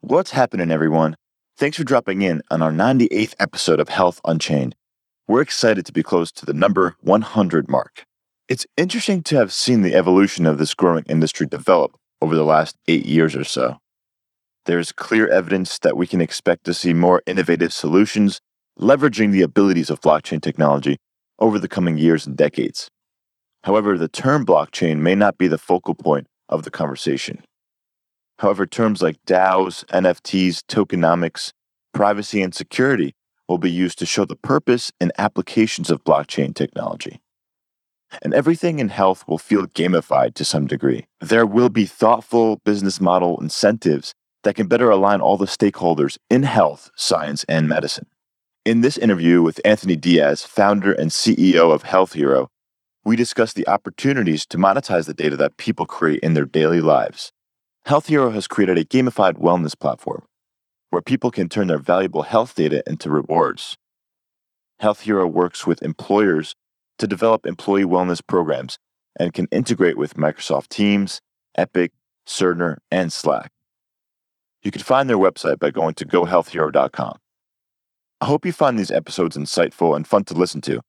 What's happening, everyone? Thanks for dropping in on our 98th episode of Health Unchained. We're excited to be close to the number 100 mark. It's interesting to have seen the evolution of this growing industry develop over the last eight years or so. There's clear evidence that we can expect to see more innovative solutions leveraging the abilities of blockchain technology over the coming years and decades. However, the term blockchain may not be the focal point of the conversation. However, terms like DAOs, NFTs, tokenomics, privacy, and security will be used to show the purpose and applications of blockchain technology. And everything in health will feel gamified to some degree. There will be thoughtful business model incentives that can better align all the stakeholders in health, science, and medicine. In this interview with Anthony Diaz, founder and CEO of Health Hero, we discuss the opportunities to monetize the data that people create in their daily lives. Health Hero has created a gamified wellness platform where people can turn their valuable health data into rewards. Health Hero works with employers to develop employee wellness programs and can integrate with Microsoft Teams, Epic, Cerner, and Slack. You can find their website by going to gohealthhero.com. I hope you find these episodes insightful and fun to listen to.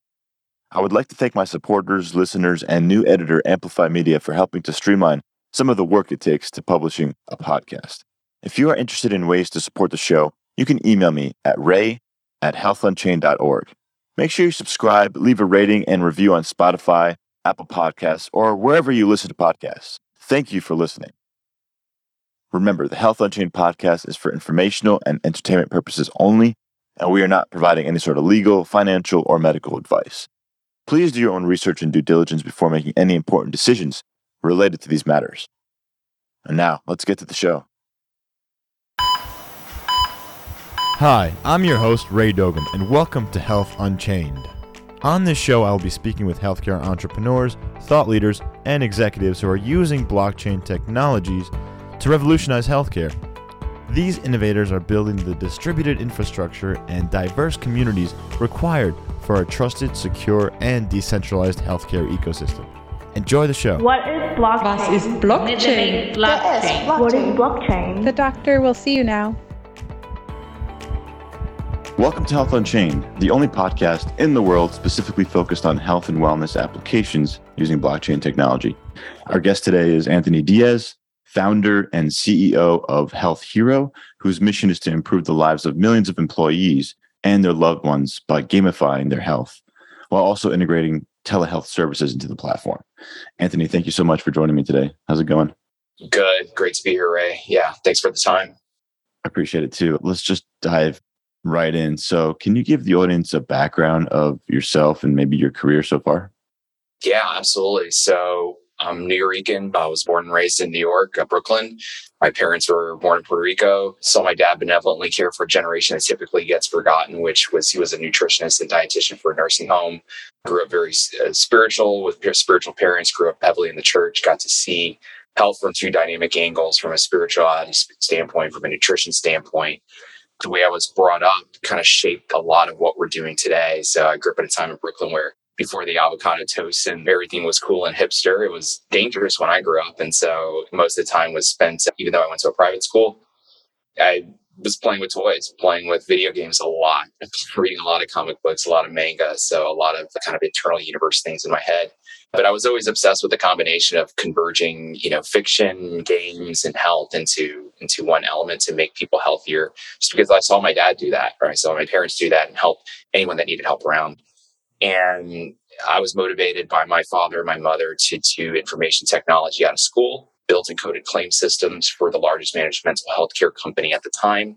I would like to thank my supporters, listeners, and new editor Amplify Media for helping to streamline some of the work it takes to publishing a podcast. If you are interested in ways to support the show, you can email me at ray at healthunchained.org. Make sure you subscribe, leave a rating and review on Spotify, Apple Podcasts, or wherever you listen to podcasts. Thank you for listening. Remember, the Health Unchained podcast is for informational and entertainment purposes only and we are not providing any sort of legal, financial, or medical advice. Please do your own research and due diligence before making any important decisions related to these matters. And now, let's get to the show. Hi, I'm your host, Ray Dogum, and welcome to Health Unchained. On this show, I will be speaking with healthcare entrepreneurs, thought leaders, and executives who are using blockchain technologies to revolutionize healthcare these innovators are building the distributed infrastructure and diverse communities required for a trusted, secure, and decentralized healthcare ecosystem. Enjoy the show. What is blockchain? Was ist Blockchain? blockchain? What is blockchain? The doctor will see you now. Welcome to Health Unchained, the only podcast in the world specifically focused on health and wellness applications using blockchain technology. Our guest today is Anthony Diaz, founder and CEO of Health Hero, whose mission is to improve the lives of millions of employees and their loved ones by gamifying their health while also integrating telehealth services into the platform. Anthony, thank you so much for joining me today. How's it going? Good. Great to be here, Ray. Yeah. Thanks for the time. I appreciate it too. Let's just dive right in. So, can you give the audience a background of yourself and maybe your career so far? Yeah, absolutely. So, I'm Nuyorican. I was born and raised in New York, uh, Brooklyn. My parents were born in Puerto Rico. Saw my dad benevolently care for a generation that typically gets forgotten, which was he was a nutritionist and dietitian for a nursing home. Grew up very uh, spiritual with spiritual parents. Grew up heavily in the church. Got to see health from two dynamic angles, from a spirituality standpoint, from a nutrition standpoint. The way I was brought up kind of shaped a lot of what we're doing today. So I grew up at a time in Brooklyn where before the avocado toast and everything was cool and hipster. It was dangerous when I grew up. And so most of the time was spent, even though I went to a private school, I was playing with toys, playing with video games a lot, reading a lot of comic books, a lot of manga. So a lot of kind of internal universe things in my head. But I was always obsessed with the combination of converging, you know, fiction, games, and health into into one element to make people healthier. Just because I saw my dad do that, or I saw my parents do that, and help anyone that needed help around. And I was motivated by my father and my mother to do information technology out of school, built and coded claim systems for the largest managed mental health care company at the time.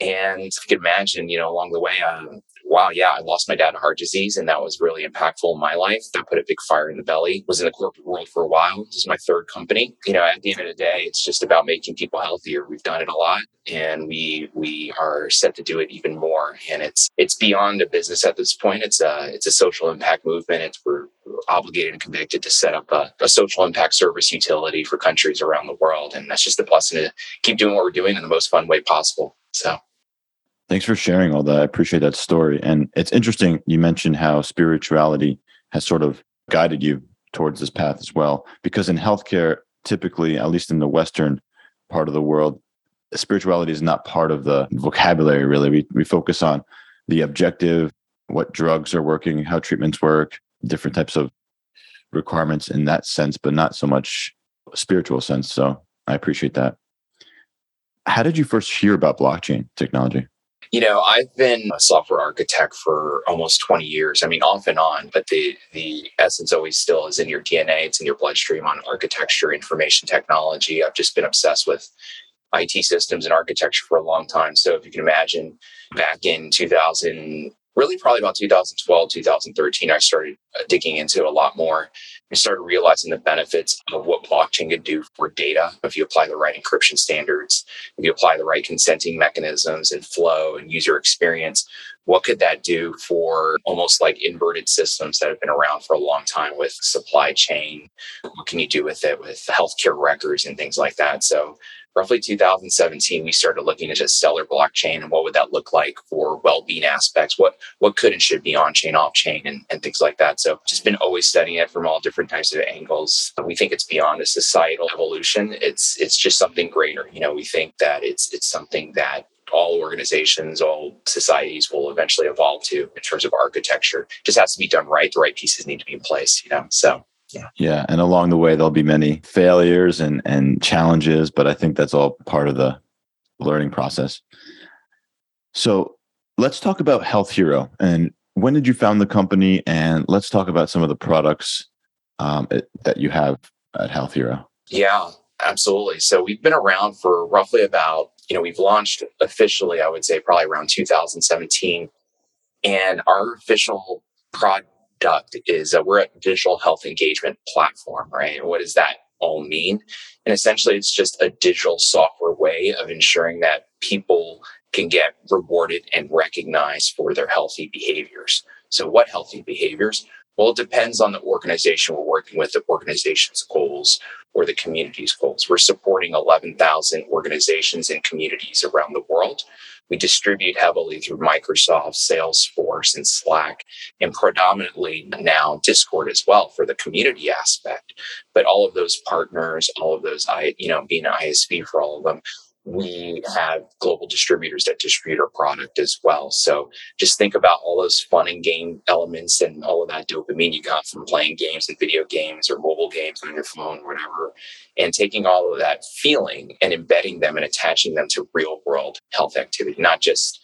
And if you can imagine, you know, along the way, um, wow, yeah, I lost my dad to heart disease, and that was really impactful in my life. That put a big fire in the belly. Was in the corporate world for a while. This is my third company. You know, at the end of the day, it's just about making people healthier. We've done it a lot, and we we are set to do it even more. And it's it's beyond a business at this point. It's a it's a social impact movement. It's we're, obligated and convicted to set up a, a social impact service utility for countries around the world, and that's just the blessing to keep doing what we're doing in the most fun way possible. So. Thanks for sharing all that. I appreciate that story. And it's interesting you mentioned how spirituality has sort of guided you towards this path as well. Because in healthcare, typically, at least in the Western part of the world, spirituality is not part of the vocabulary really. We we focus on the objective, what drugs are working, how treatments work, different types of requirements in that sense, but not so much spiritual sense. So I appreciate that. How did you first hear about blockchain technology? You know, I've been a software architect for almost 20 years. I mean, off and on, but the the essence always still is in your DNA. It's in your bloodstream on architecture, information technology. I've just been obsessed with IT systems and architecture for a long time. So if you can imagine back in 2000, really probably about 2012, 2013, I started uh, digging into it a lot more. I started realizing the benefits of what blockchain could do for data if you apply the right encryption standards, if you apply the right consenting mechanisms and flow and user experience. What could that do for almost like inverted systems that have been around for a long time with supply chain? What can you do with it with healthcare records and things like that? So roughly 2017 we started looking at just stellar blockchain and what would that look like for well-being aspects what what could and should be on chain off chain and, and things like that so just been always studying it from all different types of angles we think it's beyond a societal evolution it's it's just something greater you know we think that it's it's something that all organizations, all societies will eventually evolve to in terms of architecture. It just has to be done right. The right pieces need to be in place, you know. So yeah. Yeah. And along the way, there'll be many failures and, and challenges, but I think that's all part of the learning process. So let's talk about Health Hero. And when did you found the company? And let's talk about some of the products um, it, that you have at Health Hero. Yeah, absolutely. So we've been around for roughly about, you know, we've launched officially, I would say, probably around 2017. And our official product is uh, we're a digital health engagement platform, right? What does that all mean? And essentially, it's just a digital software way of ensuring that people can get rewarded and recognized for their healthy behaviors. So, what healthy behaviors? Well, it depends on the organization we're working with, the organization's goals or the community's goals. We're supporting 11,000 organizations and communities around the world. We distribute heavily through Microsoft, Salesforce, and Slack, and predominantly now Discord as well for the community aspect. But all of those partners, all of those, you know, being an ISV for all of them, we have global distributors that distribute our product as well. So just think about all those fun and game elements and all of that dopamine you got from playing games and video games or mobile games on your phone, or whatever, and taking all of that feeling and embedding them and attaching them to real world health activity, not just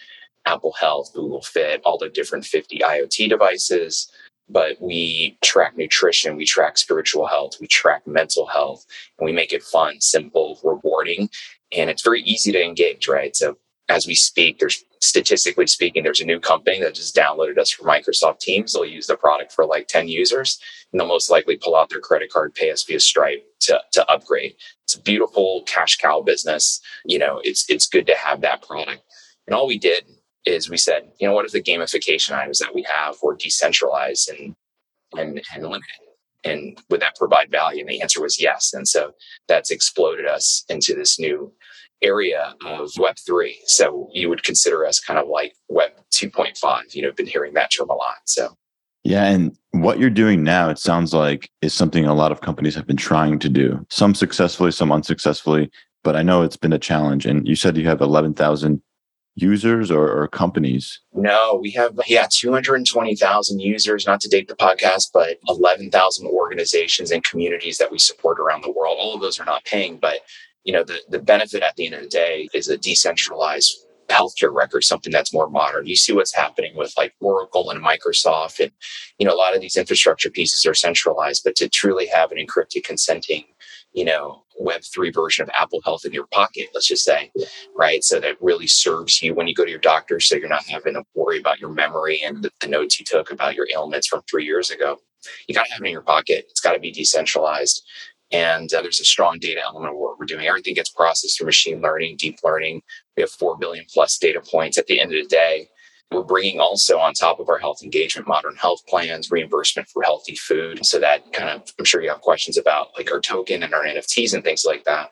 Apple Health, Google Fit, all the different 50 IoT devices, but we track nutrition, we track spiritual health, we track mental health, and we make it fun, simple, rewarding, and it's very easy to engage, right? So as we speak, there's statistically speaking, there's a new company that just downloaded us for Microsoft Teams. They'll use the product for like 10 users and they'll most likely pull out their credit card, pay us via Stripe to, to upgrade. It's a beautiful cash cow business. You know, it's it's good to have that product. And all we did is we said, you know, what if the gamification items that we have were decentralized and and, and limited? And would that provide value? And the answer was yes. And so that's exploded us into this new area of Web3. So you would consider us kind of like Web 2.5. You know, been hearing that term a lot. So yeah, and what you're doing now, it sounds like, is something a lot of companies have been trying to do. Some successfully, some unsuccessfully. But I know it's been a challenge. And you said you have 11,000 users or, or, companies? No, we have, yeah, 220,000 users, not to date the podcast, but 11,000 organizations and communities that we support around the world. All of those are not paying, but you know, the, the benefit at the end of the day is a decentralized healthcare record, something that's more modern. You see what's happening with like Oracle and Microsoft, and you know, a lot of these infrastructure pieces are centralized, but to truly have an encrypted consenting you know, Web3 version of Apple Health in your pocket, let's just say, right? So that really serves you when you go to your doctor. So you're not having to worry about your memory and the, the notes you took about your ailments from three years ago. You got to have it in your pocket. It's got to be decentralized. And uh, there's a strong data element of what we're doing. Everything gets processed through machine learning, deep learning. We have 4 billion plus data points at the end of the day we're bringing also on top of our health engagement, modern health plans, reimbursement for healthy food. So that kind of, I'm sure you have questions about like our token and our NFTs and things like that.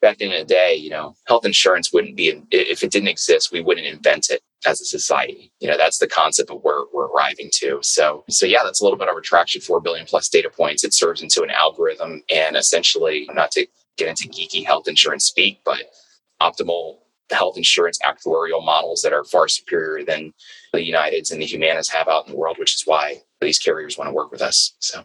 But at the end of the day, you know, health insurance wouldn't be, if it didn't exist, we wouldn't invent it as a society. You know, that's the concept of where we're arriving to. So, so yeah, that's a little bit of retraction, 4 billion plus data points. It serves into an algorithm and essentially, not to get into geeky health insurance speak, but optimal health insurance actuarial models that are far superior than the Uniteds and the Humanas have out in the world, which is why these carriers want to work with us. So.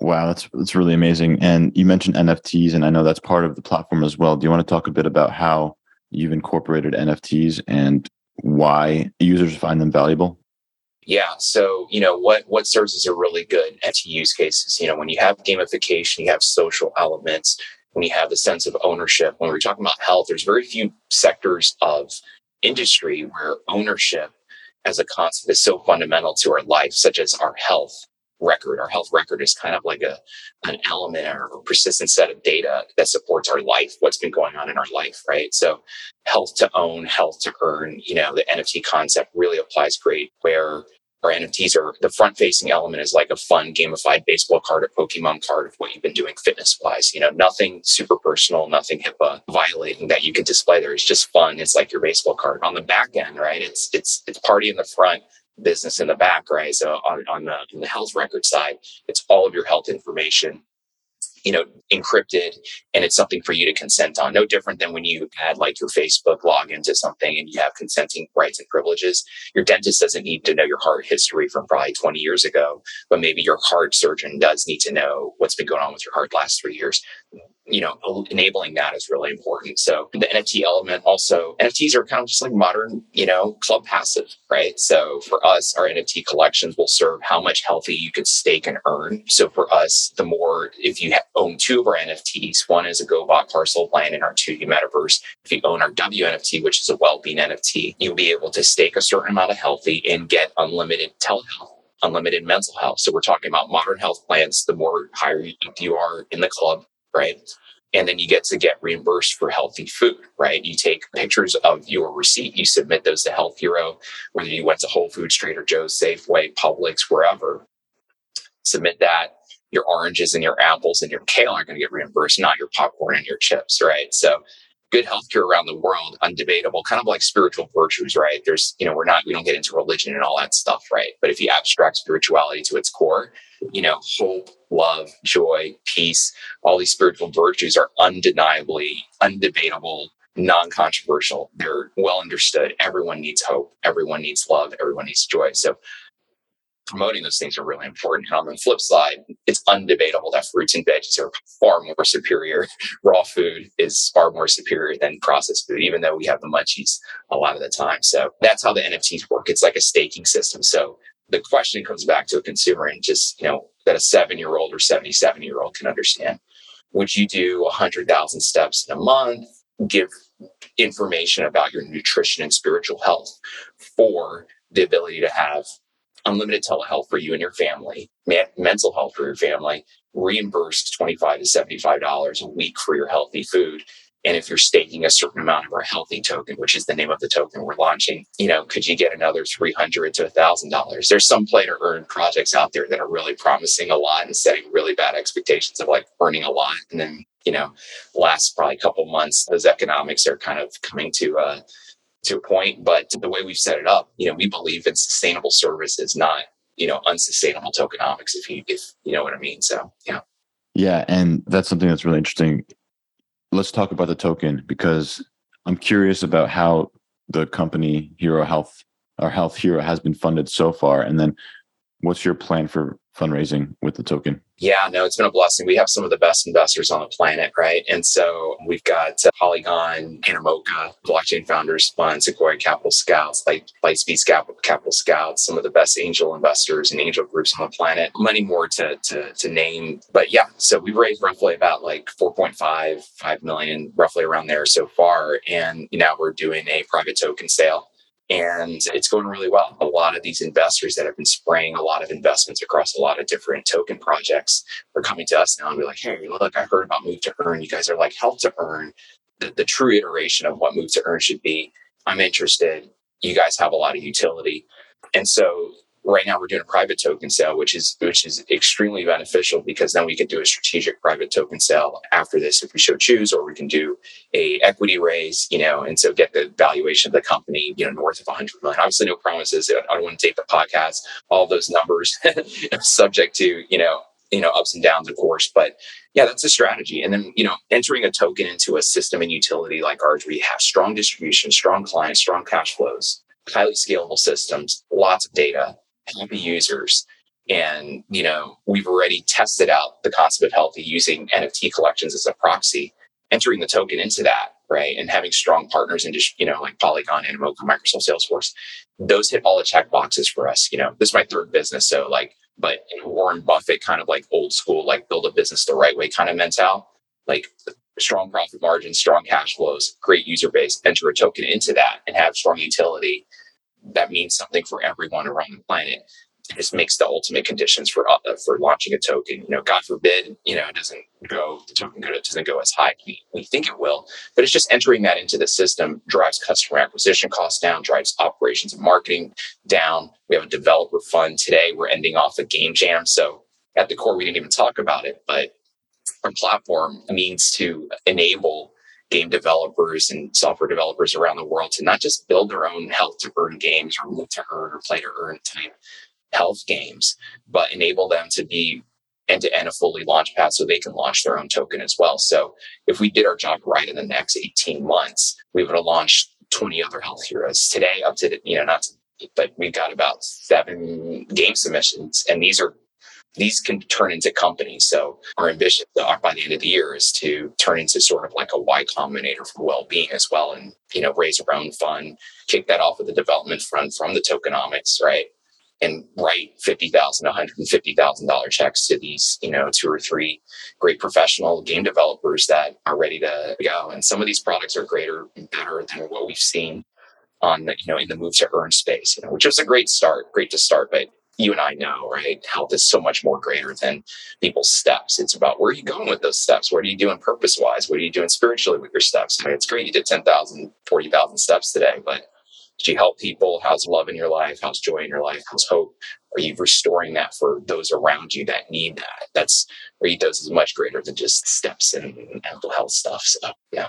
Wow, that's that's really amazing. And you mentioned NFTs, and I know that's part of the platform as well. Do you want to talk a bit about how you've incorporated NFTs and why users find them valuable? Yeah. So, you know, what what serves are really good NFT use cases, you know, when you have gamification, you have social elements, when you have the sense of ownership. When we're talking about health, there's very few sectors of industry where ownership as a concept is so fundamental to our life, such as our health record. Our health record is kind of like a an element or a persistent set of data that supports our life, what's been going on in our life, right? So health to own, health to earn, you know, the NFT concept really applies great where our NFTs are the front facing element is like a fun gamified baseball card or Pokemon card of what you've been doing fitness wise. You know, nothing super personal, nothing HIPAA violating that you can display there. It's just fun. It's like your baseball card on the back end, right? It's, it's, it's party in the front business in the back, right? So on, on the, the health record side, it's all of your health information you know, encrypted and it's something for you to consent on. No different than when you add like your Facebook login to something and you have consenting rights and privileges. Your dentist doesn't need to know your heart history from probably 20 years ago, but maybe your heart surgeon does need to know what's been going on with your heart last three years you know, enabling that is really important. So the NFT element also, NFTs are kind of just like modern, you know, club passive, right? So for us, our NFT collections will serve how much healthy you could stake and earn. So for us, the more, if you own two of our NFTs, one is a GoBot parcel land in our 2D metaverse. If you own our WNFT, which is a well-being NFT, you'll be able to stake a certain amount of healthy and get unlimited telehealth unlimited mental health. So we're talking about modern health plans. The more higher you are in the club, right? And then you get to get reimbursed for healthy food, right? You take pictures of your receipt, you submit those to Health Hero, whether you went to Whole Foods, Trader Joe's, Safeway, Publix, wherever. Submit that. Your oranges and your apples and your kale are going to get reimbursed, not your popcorn and your chips, right? So good healthcare around the world, undebatable, kind of like spiritual virtues, right? There's, you know, we're not, we don't get into religion and all that stuff, right? But if you abstract spirituality to its core, you know, hope, love, joy, peace, all these spiritual virtues are undeniably, undebatable, non controversial. They're well understood. Everyone needs hope. Everyone needs love. Everyone needs joy. So promoting those things are really important. And on the flip side, it's undebatable that fruits and veggies are far more superior. Raw food is far more superior than processed food, even though we have the munchies a lot of the time. So that's how the NFTs work. It's like a staking system. So the question comes back to a consumer and just, you know, that a seven year old or 77 year old can understand. Would you do 100,000 steps in a month? Give information about your nutrition and spiritual health for the ability to have unlimited telehealth for you and your family, mental health for your family, reimbursed 25 to $75 a week for your healthy food. And if you're staking a certain amount of our healthy token, which is the name of the token we're launching, you know, could you get another 300 to $1,000? There's some play to earn projects out there that are really promising a lot and setting really bad expectations of like earning a lot. And then, you know, last probably couple months, those economics are kind of coming to, uh, to a point, but the way we've set it up, you know, we believe in sustainable services, not, you know, unsustainable tokenomics, if you, if you know what I mean. So, yeah. Yeah. And that's something that's really interesting. Let's talk about the token because I'm curious about how the company Hero Health or Health Hero has been funded so far. And then what's your plan for fundraising with the token? Yeah, no, it's been a blessing. We have some of the best investors on the planet, right? And so we've got uh, Polygon, Animoca, Blockchain Founders Fund, Sequoia Capital Scouts, Light, Lightspeed Capital, Capital Scouts, some of the best angel investors and angel groups on the planet. Many more to, to, to name. But yeah, so we've raised roughly about like 4.5, 5 million, roughly around there so far. And now we're doing a private token sale and it's going really well. A lot of these investors that have been spraying a lot of investments across a lot of different token projects are coming to us now and be like, hey, look, I heard about Move to Earn. You guys are like Health to Earn, the, the true iteration of what Move to Earn should be. I'm interested. You guys have a lot of utility. And so right now we're doing a private token sale which is which is extremely beneficial because then we can do a strategic private token sale after this if we so choose or we can do a equity raise you know and so get the valuation of the company you know north of 100 million obviously no promises i don't want to take the podcast all those numbers subject to you know you know, ups and downs, of course. But yeah, that's a strategy. And then, you know, entering a token into a system and utility like ours, you have strong distribution, strong clients, strong cash flows, highly scalable systems, lots of data, happy users. And, you know, we've already tested out the concept of healthy using NFT collections as a proxy, entering the token into that, right? And having strong partners in, just, you know, like Polygon, Animoca, Microsoft, Salesforce, those hit all the check boxes for us. You know, this is my third business. So like but Warren Buffett kind of like old school, like build a business the right way kind of mental, like strong profit margins, strong cash flows, great user base, enter a token into that and have strong utility. That means something for everyone around the planet just makes the ultimate conditions for uh, for launching a token. You know, God forbid, you know, it doesn't go the token doesn't go as high we, we think it will, but it's just entering that into the system drives customer acquisition costs down, drives operations and marketing down. We have a developer fund today. We're ending off a game jam, so at the core we didn't even talk about it, but our platform means to enable game developers and software developers around the world to not just build their own health to earn games or look to earn or play to earn type health games, but enable them to be end to end a fully launch pad so they can launch their own token as well. So if we did our job right in the next 18 months, we would have launched 20 other health heroes today up to, you know, not, to, but we've got about seven game submissions and these are, these can turn into companies. So our ambition by the end of the year is to turn into sort of like a Y Combinator for well-being as well. And, you know, raise our own fund, kick that off with the development fund from the tokenomics, right? and write fifty thousand, one hundred and fifty thousand dollar checks to these, you know, two or three great professional game developers that are ready to go. And some of these products are greater and better than what we've seen on you know, in the move to earn space, you know, which was a great start, great to start, but you and I know, right? Health is so much more greater than people's steps. It's about where are you going with those steps? What are you doing purpose wise? What are you doing spiritually with your steps? I mean, it's great you did 10,000, 40,000 steps today, but do you help people? How's love in your life? How's joy in your life? How's hope? Are you restoring that for those around you that need that? That's where he does is much greater than just steps and mental health stuff. So yeah.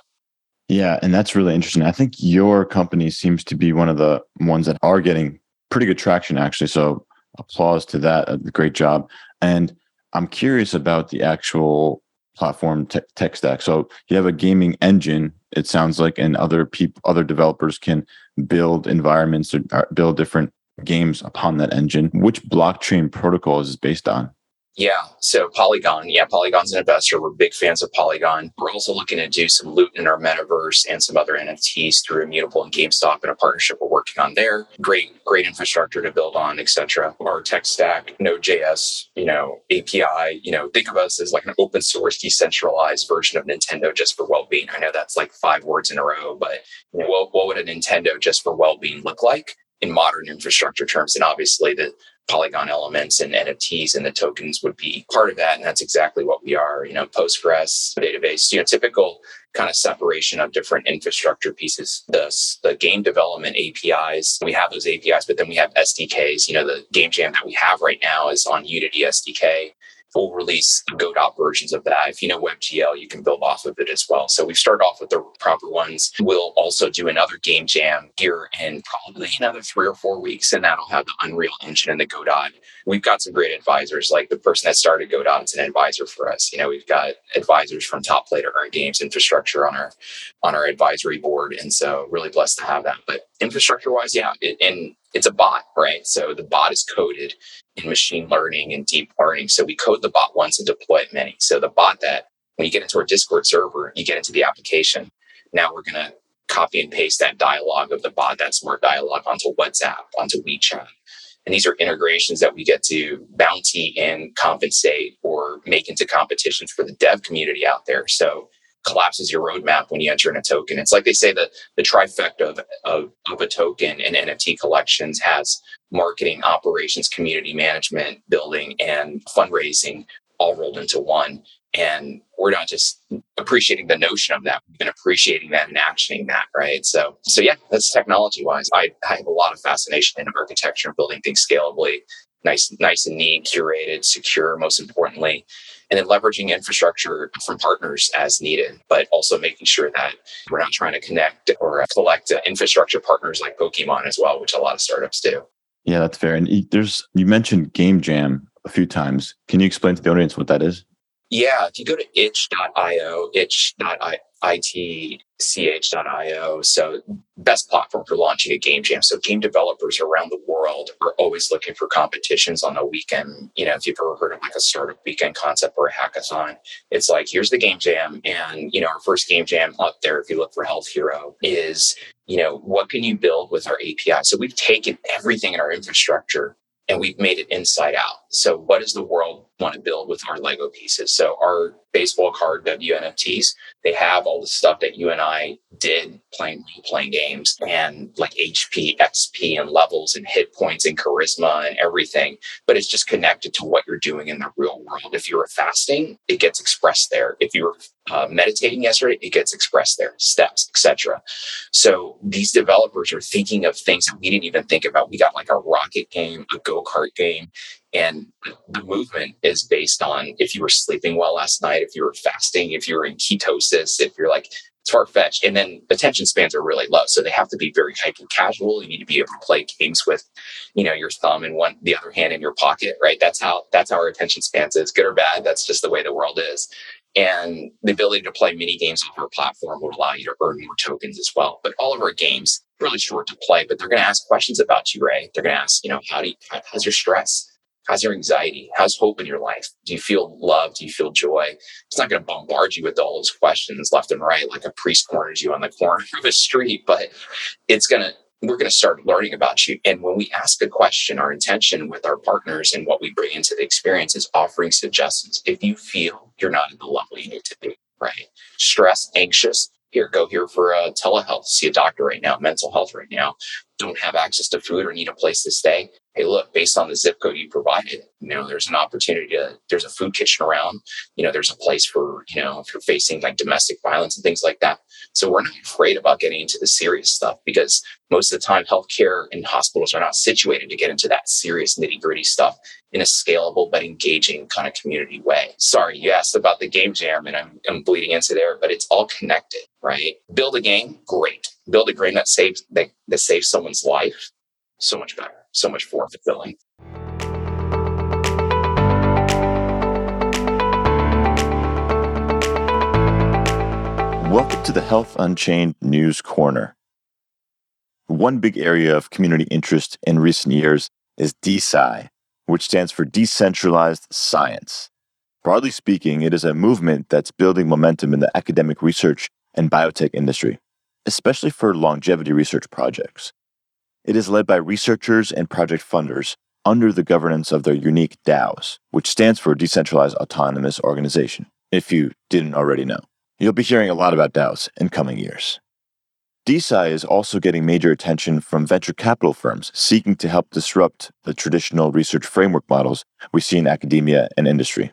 Yeah, and that's really interesting. I think your company seems to be one of the ones that are getting pretty good traction, actually. So applause to that. Uh, great job. And I'm curious about the actual platform te- tech stack. So you have a gaming engine. It sounds like, and other people, other developers can build environments or build different games upon that engine. Which blockchain protocol is based on? Yeah. So Polygon, yeah, Polygon's an investor. We're big fans of Polygon. We're also looking to do some loot in our metaverse and some other NFTs through Immutable and GameStop and a partnership we're working on there. Great, great infrastructure to build on, etc. Our tech stack, Node.js, you know, API, you know, think of us as like an open source, decentralized version of Nintendo just for well-being. I know that's like five words in a row, but you know, what, what would a Nintendo just for well-being look like? in modern infrastructure terms. And obviously, the Polygon elements and NFTs and the tokens would be part of that. And that's exactly what we are. You know, Postgres database, you know, typical kind of separation of different infrastructure pieces. The, the game development APIs, we have those APIs, but then we have SDKs. You know, the game jam that we have right now is on Unity SDK we'll release Godot versions of that. If you know WebGL, you can build off of it as well. So we start off with the proper ones. We'll also do another game jam here in probably another three or four weeks, and that'll have the Unreal Engine and the Godot. We've got some great advisors, like the person that started Godot is an advisor for us. You know, we've got advisors from Top Play to Earn Games Infrastructure on our on our advisory board, and so really blessed to have that. But infrastructure wise, yeah, it, and it's a bot, right? So the bot is coded in machine learning and deep learning. So we code the bot once and deploy it many. So the bot that when you get into our Discord server, you get into the application. Now we're going to copy and paste that dialogue of the bot, that smart dialogue onto WhatsApp, onto WeChat. And these are integrations that we get to bounty and compensate or make into competitions for the dev community out there. So collapses your roadmap when you enter in a token. It's like they say that the trifecta of, of, of a token and NFT collections has marketing, operations, community management, building, and fundraising all rolled into one. And we're not just appreciating the notion of that, we've been appreciating that and actioning that, right? So, so yeah, that's technology wise. I, I have a lot of fascination in architecture and building things scalably, nice, nice and neat, curated, secure, most importantly and then leveraging infrastructure from partners as needed, but also making sure that we're not trying to connect or collect infrastructure partners like Pokemon as well, which a lot of startups do. Yeah, that's fair. And there's you mentioned Game Jam a few times. Can you explain to the audience what that is? Yeah, if you go to itch.io, itch.io, itch.itch.io, so best platform for launching a game jam. So game developers around the world are always looking for competitions on the weekend. You know, if you've ever heard of like a startup weekend concept or a hackathon, it's like here's the game jam, and you know our first game jam up there. If you look for Health Hero, is you know what can you build with our API? So we've taken everything in our infrastructure and we've made it inside out. So, what does the world want to build with our Lego pieces? So, our baseball card WNFTs, they have all the stuff that you and I did playing playing games and like HP, XP, and levels and hit points and charisma and everything. But it's just connected to what you're doing in the real world. If you were fasting, it gets expressed there. If you were uh, meditating yesterday, it gets expressed there, steps, etc. So these developers are thinking of things that we didn't even think about. We got like a rocket game, a go kart game, and the movement is based on if you were sleeping well last night, if you were fasting, if you were in ketosis, if you're like it's far fetched. And then attention spans are really low. So they have to be very hyper casual. You need to be able to play games with, you know, your thumb and one the other hand in your pocket, right? That's how that's how our attention spans is, good or bad. That's just the way the world is. And the ability to play mini games on our platform will allow you to earn more tokens as well. But all of our games really short to play, but they're going to ask questions about you, Ray. They're going to ask, you know, how do you, how's your stress? How's your anxiety? How's hope in your life? Do you feel love? Do you feel joy? It's not going to bombard you with all those questions left and right like a priest corners you on the corner of a street, but it's going to, we're going to start learning about you. And when we ask a question, our intention with our partners and what we bring into the experience is offering suggestions. If you feel you're not at the level you need to be, right? Stress, anxious, here, go here for a telehealth, see a doctor right now, mental health right now, don't have access to food or need a place to stay hey, look, based on the zip code you provided, you know, there's an opportunity to, there's a food kitchen around, you know, there's a place for, you know, if you're facing like domestic violence and things like that. So we're not afraid about getting into the serious stuff because most of the time healthcare and hospitals are not situated to get into that serious nitty gritty stuff in a scalable but engaging kind of community way. Sorry, you asked about the game jam and I'm, I'm bleeding into there, but it's all connected, right? Build a game, great. Build a game that saves that, that saves someone's life, so much better so much more fulfilling. Welcome to the Health Unchained News Corner. One big area of community interest in recent years is DeSci, which stands for Decentralized Science. Broadly speaking, it is a movement that's building momentum in the academic research and biotech industry, especially for longevity research projects. It is led by researchers and project funders under the governance of their unique DAOs, which stands for Decentralized Autonomous Organization, if you didn't already know. You'll be hearing a lot about DAOs in coming years. DeSci is also getting major attention from venture capital firms seeking to help disrupt the traditional research framework models we see in academia and industry.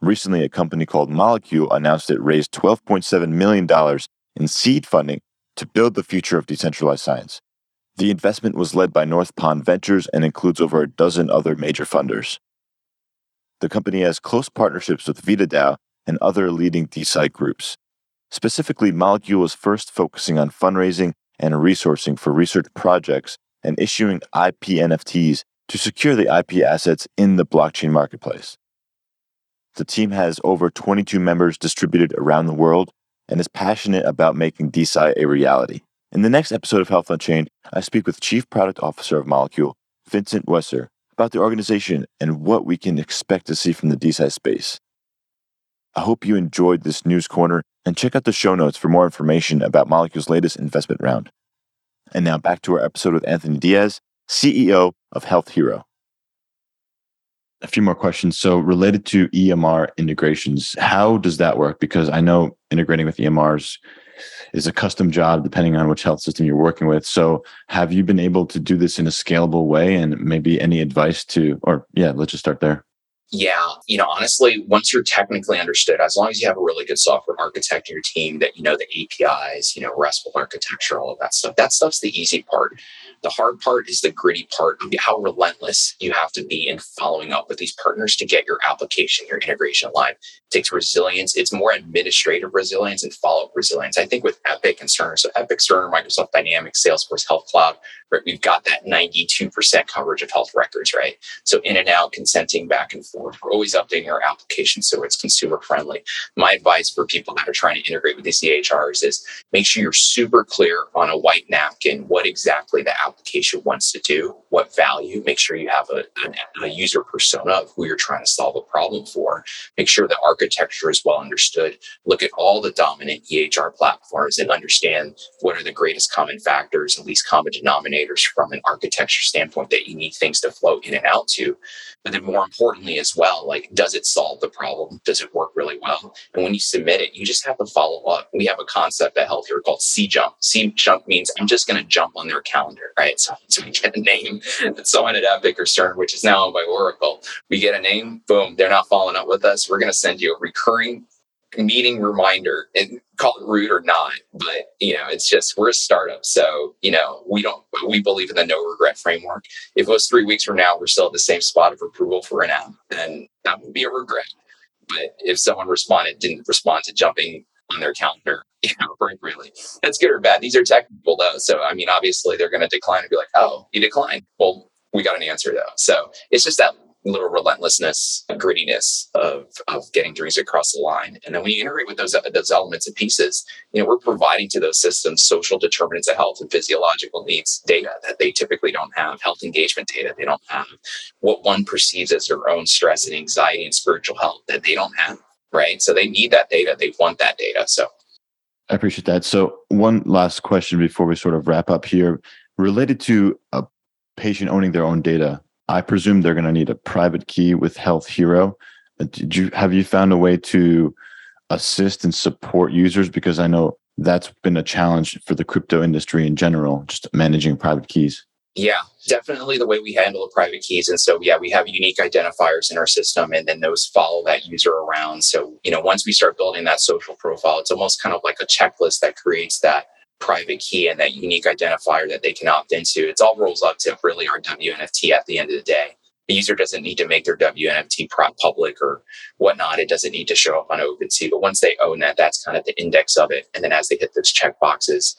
Recently, a company called Molecule announced it raised $12.7 million in seed funding to build the future of decentralized science, the investment was led by Northpond Ventures and includes over a dozen other major funders. The company has close partnerships with VitaDAO and other leading DeSci groups. Specifically, Molecule is first focusing on fundraising and resourcing for research projects and issuing IP NFTs to secure the IP assets in the blockchain marketplace. The team has over 22 members distributed around the world and is passionate about making DeSci a reality. In the next episode of Health Unchained, I speak with Chief Product Officer of Molecule, Vincent Weisser, about the organization and what we can expect to see from the DeSci space. I hope you enjoyed this news corner and check out the show notes for more information about Molecule's latest investment round. And now back to our episode with Anthony Diaz, CEO of Health Hero. A few more questions. So, related to EMR integrations, how does that work? Because I know integrating with EMRs is a custom job depending on which health system you're working with. So, have you been able to do this in a scalable way and maybe any advice to, or yeah, let's just start there. Yeah, you know, honestly, once you're technically understood, as long as you have a really good software architect in your team that you know the APIs, you know, RESTful architecture, all of that stuff, that stuff's the easy part. The hard part is the gritty part how relentless you have to be in following up with these partners to get your application, your integration line. It takes resilience. It's more administrative resilience and follow up resilience. I think with Epic and Cerner, so Epic, Cerner, Microsoft Dynamics, Salesforce, Health Cloud, right, we've got that 92% coverage of health records, right? So in and out, consenting back and forth. We're always updating our application so it's consumer friendly. My advice for people that are trying to integrate with these EHRs is make sure you're super clear on a white napkin what exactly the application wants to do, what value. Make sure you have a, a, a user persona of who you're trying to solve a problem for. Make sure the architecture is well understood. Look at all the dominant EHR platforms and understand what are the greatest common factors and least common denominators from an architecture standpoint that you need things to flow in and out to. But then more importantly as well, like does it solve the problem? Does it work really well? And when you submit it, you just have to follow up. We have a concept at Health Hero called C jump. C jump means I'm just going to jump on their calendar, right? So, so we get a name someone at Epic or Cerner, which is now owned by Oracle, we get a name, boom, they're not following up with us. We're going to send you a recurring meeting reminder and call it rude or not but you know it's just we're a startup so you know we don't we believe in the no regret framework. If it was three weeks from now we're still at the same spot of approval for an app then that would be a regret. But if someone responded didn't respond to jumping on their calendar you know that's good or bad. These are technical though so i mean obviously they're going to decline and be like oh you declined. Well we got an answer though. So it's just that little relentlessness, grittiness of, of getting things across the line. And then when you integrate with those, those elements and pieces, you know, we're providing to those systems social determinants of health and physiological needs data that they typically don't have, health engagement data they don't have, what one perceives as their own stress and anxiety and spiritual health that they don't have, right? So they need that data. They want that data. So I appreciate that. So one last question before we sort of wrap up here related to a patient owning their own data I presume they're going to need a private key with Health Hero. Uh, did you have you found a way to assist and support users? Because I know that's been a challenge for the crypto industry in general, just managing private keys. Yeah, definitely the way we handle the private keys. And so, yeah, we have unique identifiers in our system, and then those follow that user around. So, you know, once we start building that social profile, it's almost kind of like a checklist that creates that private key and that unique identifier that they can opt into. It's all rolls up to really our WNFT at the end of the day. The user doesn't need to make their WNFT prop public or whatnot. It doesn't need to show up on OpenSea. But once they own that, that's kind of the index of it. And then as they hit those check boxes,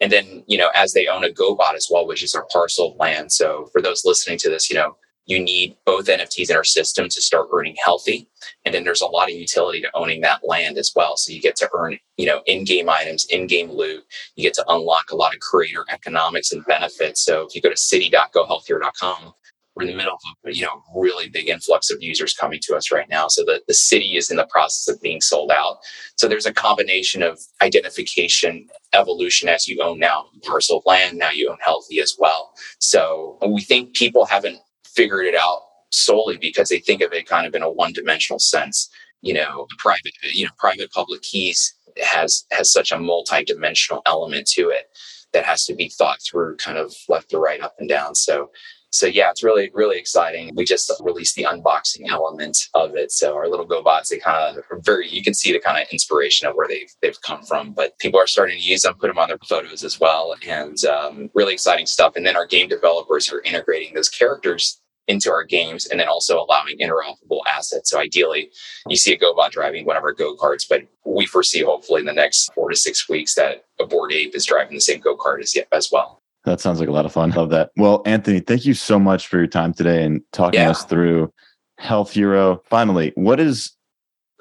and then, you know, as they own a GoBot as well, which is our parcel of land. So for those listening to this, you know, you need both NFTs in our system to start earning healthy. And then there's a lot of utility to owning that land as well. So you get to earn, you know, in-game items, in-game loot. You get to unlock a lot of creator economics and benefits. So if you go to city.gohealthhero.com, we're in the middle of a you know really big influx of users coming to us right now. So the, the city is in the process of being sold out. So there's a combination of identification, evolution as you own now parcel land, now you own healthy as well. So we think people haven't figured it out solely because they think of it kind of in a one-dimensional sense. You know, private, you know, private public keys has has such a multi-dimensional element to it that has to be thought through kind of left to right, up and down. So so yeah, it's really, really exciting. We just released the unboxing element of it. So our little GoBots, they kind of are very, you can see the kind of inspiration of where they've, they've come from, but people are starting to use them, put them on their photos as well. And um, really exciting stuff. And then our game developers are integrating those characters into our games and then also allowing interoperable assets. So ideally, you see a GoBot driving one of our go karts, but we foresee hopefully in the next four to six weeks that a Bored Ape is driving the same go kart as, as well. That sounds like a lot of fun. Love that. Well, Anthony, thank you so much for your time today and talking yeah. us through Health Hero. Finally, what is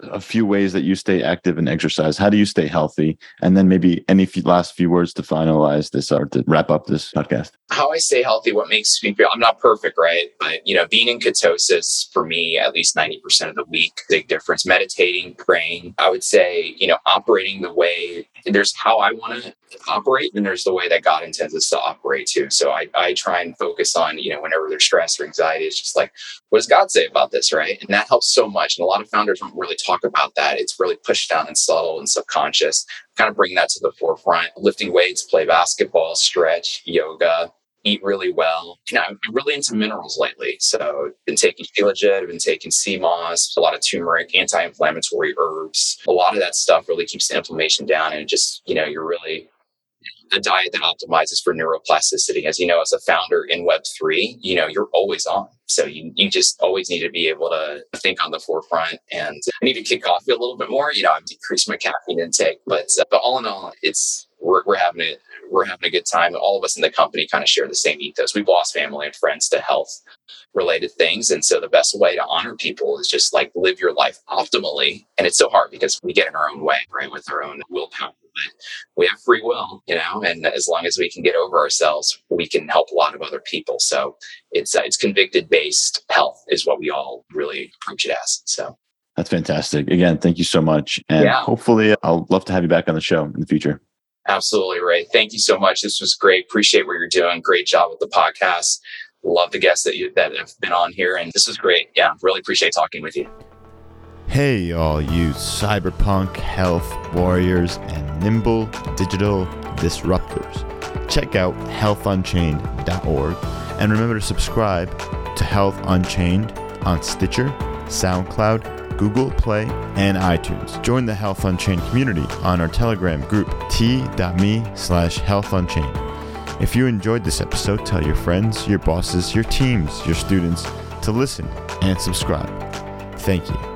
a few ways that you stay active and exercise. How do you stay healthy? And then maybe any few, last few words to finalize this or to wrap up this podcast. How I stay healthy, what makes me feel I'm not perfect, right? But you know, being in ketosis for me, at least 90% of the week, big difference. Meditating, praying, I would say, you know, operating the way there's how I want to operate and there's the way that God intends us to operate too. So I, I try and focus on, you know, whenever there's stress or anxiety, it's just like, what does God say about this? Right. And that helps so much. And a lot of founders don't really talk about that. It's really pushed down and subtle and subconscious, kind of bring that to the forefront. Lifting weights, play basketball, stretch, yoga, eat really well. You know, I'm really into minerals lately. So I've been taking shilajit, I've been taking sea moss, a lot of turmeric, anti-inflammatory herbs. A lot of that stuff really keeps the inflammation down and just, you know, you're really a diet that optimizes for neuroplasticity. As you know, as a founder in Web3, you know, you're always on. So you, you just always need to be able to think on the forefront. And I need to kick coffee a little bit more. You know, I've decreased my caffeine intake, but, uh, but all in all, it's, we're, we're having it, we're having a good time. All of us in the company kind of share the same ethos. We've lost family and friends to health related things. And so the best way to honor people is just like live your life optimally. And it's so hard because we get in our own way, right? With our own willpower. But we have free will, you know, and as long as we can get over ourselves, we can help a lot of other people. So it's uh, it's convicted based health is what we all really approach it as. So that's fantastic. Again, thank you so much, and yeah. hopefully, I'll love to have you back on the show in the future. Absolutely, Ray. Thank you so much. This was great. Appreciate what you're doing. Great job with the podcast. Love the guests that you that have been on here, and this was great. Yeah, really appreciate talking with you. Hey, all you cyberpunk health warriors and nimble digital disruptors. Check out healthunchained.org and remember to subscribe to Health Unchained on Stitcher, SoundCloud, Google Play, and iTunes. Join the Health Unchained community on our Telegram group t.me slash healthunchained. If you enjoyed this episode, tell your friends, your bosses, your teams, your students to listen and subscribe. Thank you.